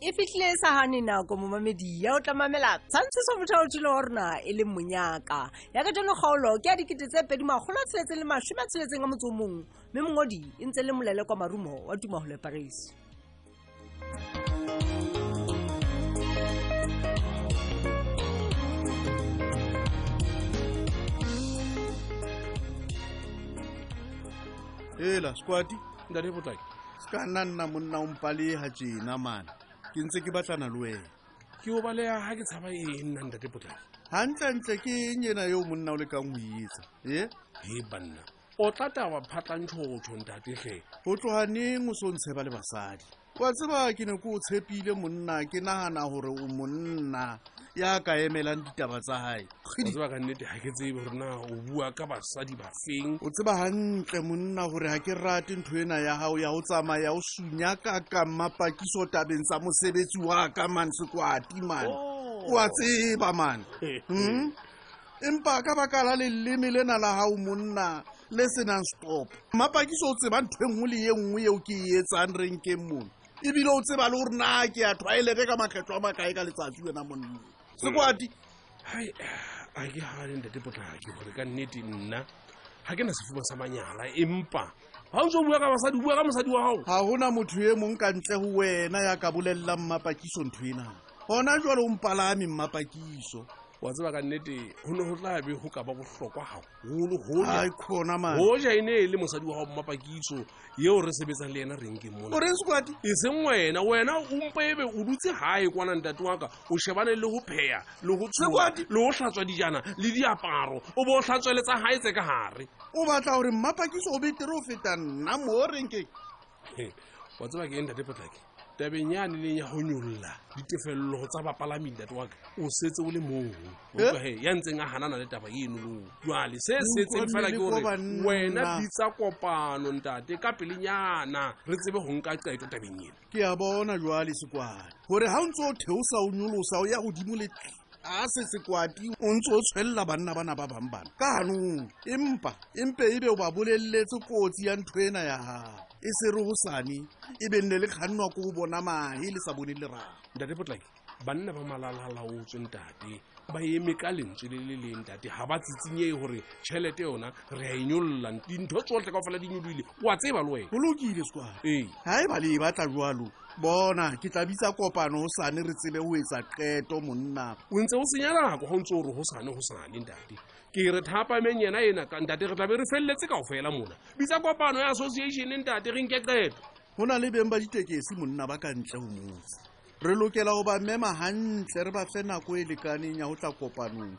e fitlhile e sa gane nako momamedi ya o tla mamela tshwantshiso motho o tshilo wa rona e leng monyaka ya ka jalo kgaolo ke ya dikete tse pedi magolo a tsheletseng le masome a tsheletseng ka motse o mongwe mme mongodi e ntse le molele kwa marumo wa tumagolo ya paris ela squati ndane potlaki ka nna nna monna ompale ga jena mana ke ntse ke batlana le wena ke o baleya ga ke tshaba e e nnang date potlane gantlentle ke eng ena yo monna o le kang go etsa e he banna o tla taba phatlantšho go tshong tatege go tloga neng o se o ntsheba le basadi wa tseba ke ne ko o tshepile monna ke nagana gore o monna ya ka emelang ditaba tsa gae kgidi tseba ka nnete ga ke tsebe rona o bua ka basadi ba feng o tseba gantle monna gore ga ke rate ntho ena ya gago ya go tsamaya o sunya ka ka mapakiso tabeng tsa mosebetsi wa ka man sekwati man oh. wa tseba man hmm? empa ka baka la leleme lena la gago monna le senang stop mapakiso o tseba ntho e nngwe le ye nngwe yeo ke e etsang renkeng mone ebile o tseba le gore na ke ya tlwaeleke ka makgetlho a makae ka letsatsi wena monna sekwati a ke gale ntate potlaki gore ka nnete nna ga ke na sefuba sa manyala empa ga o ntse o bua ka basadi o bua ka mosadi wa gago ga gona motho e mong ka ntle go wena ya ka bolelelang mmapakiso ntho e nang gona jalo o mpalame mmapakiso wa tseba ka nnete go ne go tlabe go ka ba bohlokwa gago golo goja e ne e le mosadi wa gago mmapakiso yeo re sebetsang le ena renkeng mona e seng wena wena ompa ebe o dutse gae kwana ntate waka o shebane le go pheya le go tshoa le go hlatswa dijana le diaparo o bo o hlatswele tsa gae tse ka gare o batla gore mmapakiso o betere o feta nna mo renkeng wa tseba ke entate potlake tabeng ya ne leng ya go nyolola ditefelelo tsa bapalami ntate wa ka o setse o le mongwe Utlwa he, ya ntseng a ganana le taba eno lo jale se setseng fela ke gore wena bitsa kopano ntate ka pelenyana re tsebe go nka qeto tabeng eno ke a bona jwale sekwale gore ga o ntse o theosa o nyolosa o ya godimo le a setse kwati o ntse o tshwelela banna bana ba bang bana ka ganong empa empe ebe o ba boleletse kotsi ya ntho ena ya gago e se re gosane e be nne le kgannwa ko go bona mahe le sa bone lerago ntate potlake banna ba malalalaotswe ntate ba eme ka lentswe le le leng ntate ga ba tsitsinye gore tšhelete yona re a e nyolola dintho tsotlhe ka fela di nyolile o a tseba le wena bolokile swa ee ga e ba le e batla jalo bona ke tla bitsa kopano gosane re tsebe go etsa qeto monna o ntse o senya nako ga o ntse o re gosane gosane ntate ke re thapameng yena ena ka ntate re tlabe re feleletse kao fela mona bitsa kopano ya association ntate re nke qeto go na le beng ba ditekesi monna ba ka ntle go motse re lokela go ba mema gantle re ba fe nako e lekaneng ya go tla kopanong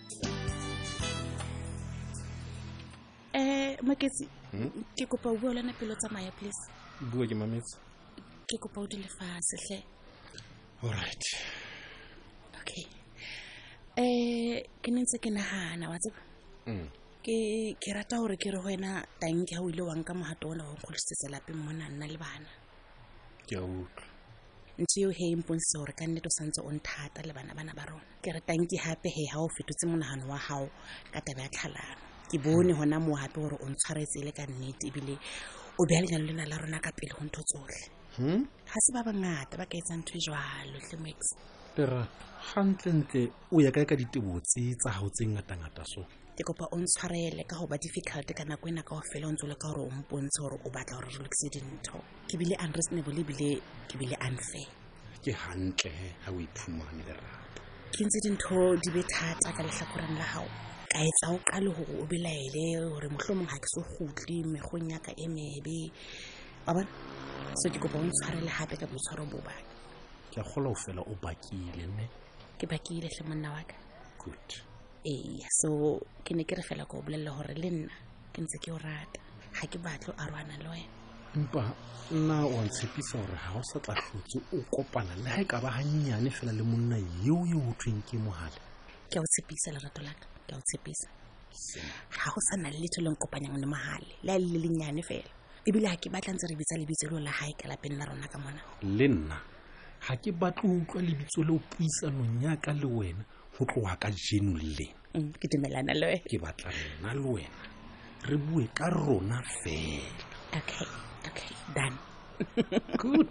Eh, Maketsi, Hmm? ke kopa o bua le nna pelo tsamaya please. bua ke mametse Ke kopa o dule fatshe hle. alright Okay. Eh, ke ne ntse ke nagana wa tseba. Mm. Ke ke rata gore ke re go wena tanki ha o ile wa nka mohato ona wa nkgolositse lapeng mona nna le bana. ke a utlwa ntse eo he e mpontsitse gore ka nnete o santse o nthata le bana bana ba rona ke re tanke gape he ga o fetotse monagano wa gago ka taba ya tlhalano ke bone gona mo gape gore o ntshwaretse le ka nnete ebile o beya lenyalo lena la rona ka pele go ntho tsotlhe hmm? ga se ba bangata ba ka etsa ntho e jalo tlemex lerato gantlentle o ya kae ka ditebotse tsa gago tse ngatangata so ke kopa o ntshwarele ka go ba difficult ka nako ena kao fela o ntse le ka gore o mpontshe gore o batla gore re lokise dintho ke bile unreasonable ebile ke bile unfair ke gantle ga o iphumane lerato ke ntse dintho di be thata ka letlhakoreng la gago ka etsa o kale gore o belaele gore motlho mongwe ga ke se gotle megong yaka e mebe wa bona so ke kopa o ntshwarele gape ka botshwaro boba ke a gola o fela o bakile ne ke bakile tlhe monna wa ka good ee so ke ne ke re fela ko bolelela gore le nna ke ntse ke o rata ga ke batlo a rwana le wena mpa nna wa ntshepisa gore ga o sa tla tlhotse o kopana le ga e ka ba gannyane fela le monna yeo yo o thweng ke mogale ke a o tshepisa lerato laka ke a o tshepisa ga go sa na le letho leng kopanyang le mogale le a le lennyane fela ebile ga ke batla ntse re bitsa lebitse leo la gae ka lapeng la rona ka mona le nna ga ke batle utlwa lebitso leo puisanong yaka le wena go tloga ka jeno le lena Mm, ke dumelana le wena ke batla nna le wena re bue ka rona fela okay okay done good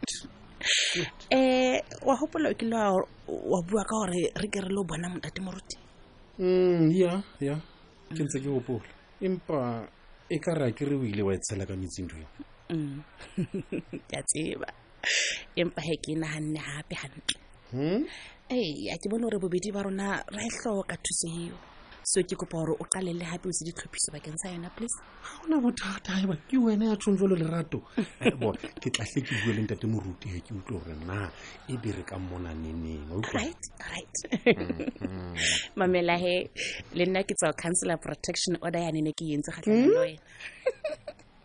eh wa hopola o kile wa wa bua ka gore re ke re lo bona montate moruti Mm, ya ya ke ntse ke gopola empa e ka re a ke re o ile wa e tshela ka metsing eo Mm. ke a tseba empa he ke naganne gape gantle hmm? ee a ke bone gore bobedi ba rona ra e tlhoka thuso eo so ke kopa gore o qalelele gape o se ditlhophiso bakeng sa yona please ga gona bothata eba ke wena ya tshwong jalo lerato eh, bon ke tlatle ke bue leng tate moruti he ke utlwe gore na e be re ka mmona neneng right right mm-hmm. mamela he le nna ke tswa councilor protection order ya nene ke entse gatlhang le hmm? wena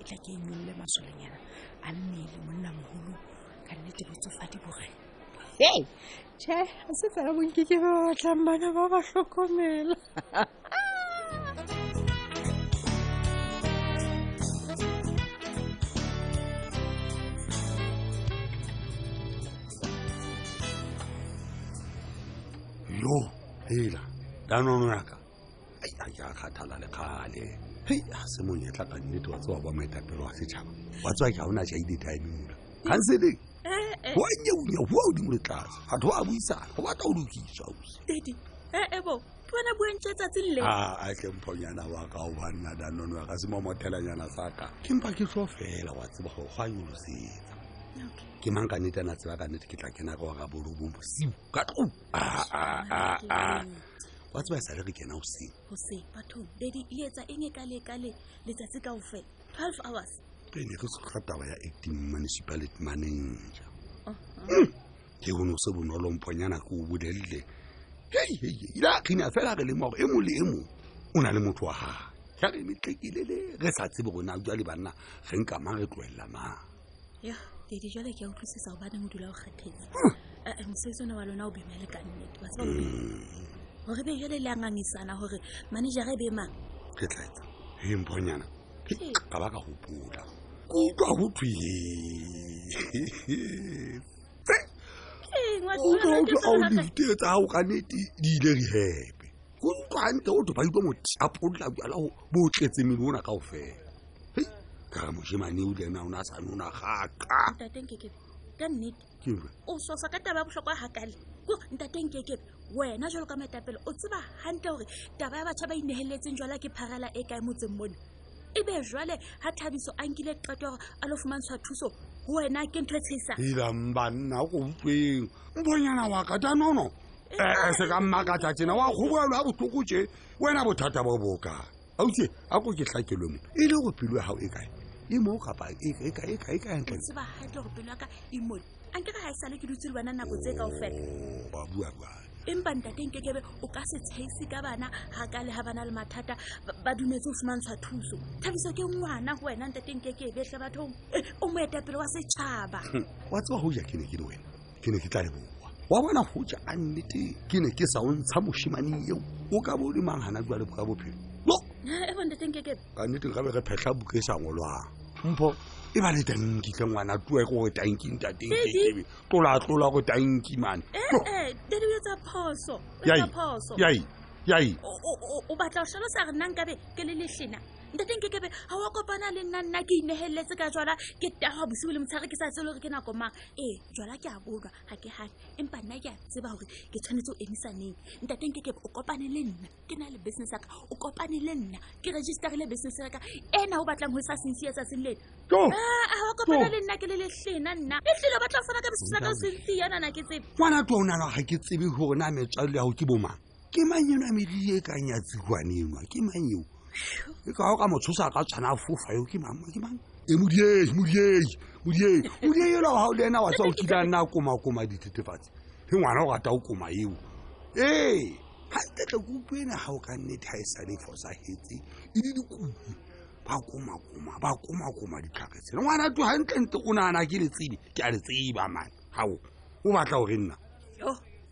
e tla ke e nyolole masolenyana a mmele monna mogolo ka nnete botsofadi boge ee tšhe ga se fela bonkeke ba batlang bana ba ba tlhokomela yo hela danonaka kgathala le kgale hei ga se monyetla ka nnete wa tsewa ba maetapelo wa setšhaba wa tsewa ke ga o ne a tšha ide taemula ganseleng wa nyeunya wa o dimo le tlase batho ba buisana go batla o lokiswa ebo ke bona buang tse tsatsing le a a tle mphonyana wa ka o banna da nono ya ka se momothelanyana sa ka ke mpa ke tlo fela wa tseba gore go a nyolosetsa ke mang ka nnete a na tseba ka nnete ke tla kena ka wa ga borobong bosiu ka tlou a a a a wa tseba sa le re kena goseng goseng bathong ledi le etsa eng e ka le ka le letsatsi ka ofela twelve hours ke ne ke tshwara taba ya acting municipality manager ke go no se bonolo mphonyana ke o bolelele ila re ne fela re lemo gore e mo le e mong o na le motho wa gae ja re metlekilele re sa tsebe gona jwa le banna re nka mang re tloelela mang ya didi jale ke a utlwisisa go baneng o dula o kgathetse eh, eh, mosetse one wa lona o bemele ka nnete wa tseba gore be jale le angangisana gore managera e bemang ke tlaetsa e mphonyana ka ba ka gopola kutlwa go thwile audiute tsa gago ka nete di ile re hepe go ntlo gantle o tho ba itlo motho a polola jala bo tletse mele ona kao fela karamoše mane o le ena o ne a sa nona gaka ntateng kekebe ka nnete o sosa ka taba ya bohlokwa gakale ko ntateng kekebe wena jalo ka matapelo o tseba gantle gore taba ya batšha ba inegeletseng jala ke pharela e kae motseng mone e be jale ga thabiso a nkile qeto gore a lo fumantshwa thuso go wena ke ntho e tshisa ilang banna go utlweng bonyana wa ka janono ee eh, eh, se ka mmakatsa tsena wa kgobalo ya botloko tse wena bothata bo boka ausi a ko ke tlhakelwe mo e le go pelo ya gago e kae e mo kapa e kae e kae e kae e kae e tseba ha tle go pelo ka e mo a nke ga e sale ke dutse le bana nako tse kao fela oh, ba bua bua empa ntateng ke kebe o ka se tshaisi ka bana ha ka le ha bana le mathata ba dumetse o fumantshwa thuso thabiso ke ngwana go wena ntateng ke kebe tle bathong eh, o moetapele wa setšhaba hmm, wa tsewa go ja ke ne ke le wena ke ne ke tla leboa wa bona go ja a nnete ke ne ke sa o ntsha moshimane eo o ka bo dimang gana jwa le boka bophelo no ka nnete gabe re phetlha buka e sa ngolwang mpho e ba le tanki tle ngwana tue gore tanki ntateng kekebe tlolatlola go tanki mane eh, eh, yai yai o batla go tlhalosa re nna nkabe ke le letlhena ntateng ke kebe ga wa kopana le nna nna ke inegeletse ka jala ke taga bosigo le motshare ke sa tselo gore ke nako mang ee jwala ke a bolwa ga ke gane empa nna ke a tseba gore ke tshwanetse o emisaneng ntateng ke kebe o kopane le nna ke na le business yaka o kopane le nna ke registerile business yaka ena o batlang go sa sentsi ya tsatsing lena wa kopana le nna ke le letlena nna e tlile o batla go fana ka business yaka o sentsi yanana ke tsebe ngwana twa o nalo ga ke tsebe gore na metswalo yago ke bomang ke mang eno a medie e kang ya tsikwane enwa ke mang eo e kao ka motshosa a ka tshwana a fofa eo ke mang ke mang e modiei modiei modiei modiei ela gao le ena wa tsa o kile a nna a komakoma dithetefatse e ngwana o rata o koma eo ee ga ntetle ko utlwe ena ga o ka nnete ga e sale fosagetse e le dikuku ba komakoma ba komakoma ditlhagetse le ngwana tu ga ntlentle o nagana ke letsebe ke a le tseba mane gao o batla gore nna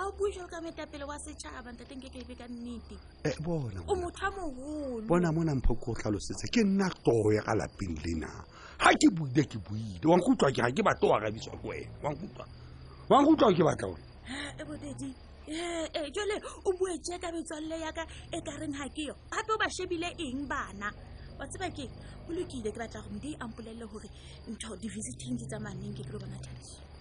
ga o bue jalo ka metapele wa setšhaba ntate nke ke ka nnete eh, bona o motho a mogolo bona mo nampho ko tlhalosetse ke nna too ya ka lapeng lena ga ke buile ke buile wa nkutlwa ke ga ke batlo wa rabiswa ko wena wa nkutlwa wa nkutlwa ke batla one eh, bobedi ee eh, jale o bue je ka metswalle yaka e ka reng ga ke yo gape o ba shebile eng bana wa tseba ke o lokile ke batla go mdi a mpolelele gore ntho di-visiting di tsamaaneng ke ke lo bona thabiso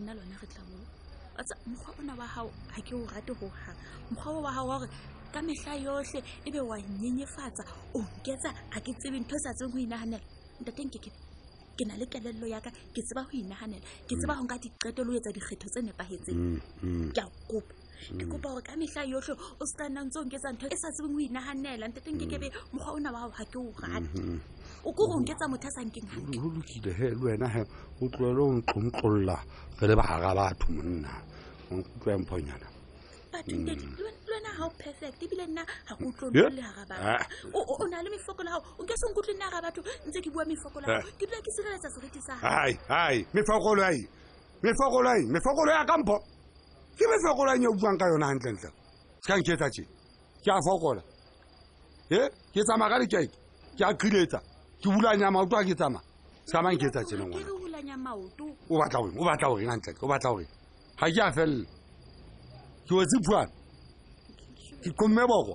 nna lona re tla moo watsa mokgwa ona wa gago ga ke o rate go ga mokgwa o wa gago wa gore ka metlha yotlhe e be wa nyenyefatsa o nketsa ga ke tsebe ntho e sa tseng go inaganela ntateng ke kebe ke na le kelelelo yaka ke tseba go inaganela ke tseba go nka diqeto le o etsa dikgetho tse nepagetseng mm, mm. ke a kopa ke kopa gore ka metlha yotlhe o se ka nna ntse o nketsa ntho e sa tsebeng o inaganela nte teng kekebe mokgwa o na wa gago ga ke o rate o ko go nketsa motho a sa nkeng gantle go lokile he le wena he o tlwele o ntlontlolola re le bagara batho monna onkutlwa emphonyana batho nte le wena- le wena ga o perfect ebile nna ga ko utlwonole ga ga batho Ah. O- o o na le mefoko la gago o nke se nkutlwe nna ga batho ntse ke bua mefoko la gago ke dula ke sireletsa seriti sa gago hai hai mefokolo ai mefokolo ai mefokolo ya ka mpho ke me fokolang e o buang ka yona gantlentle se ka nketsa tse ke a fokola e ke tsamaya ka lekeke ke a qiletsa ke bulanya maoto a ke tsamaya se ka mang ketsa tsene ngwana o batla gore o batla gore gantlentle o batla gore ga ke a felela ke wetse phuana ke komme boko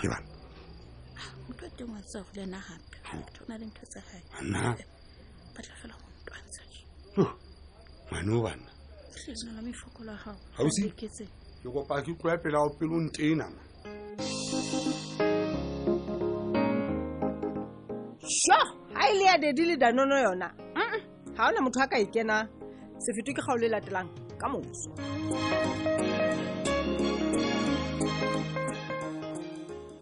ke bana batla fela go ntwantsha ngwane o banna ga o se ke kopa ke tloya pela o pelo ntena ma sho ga e le ya dedi le danono yona ga ona motho a ka e kena sefeto ke kgaolo e latelang ka moso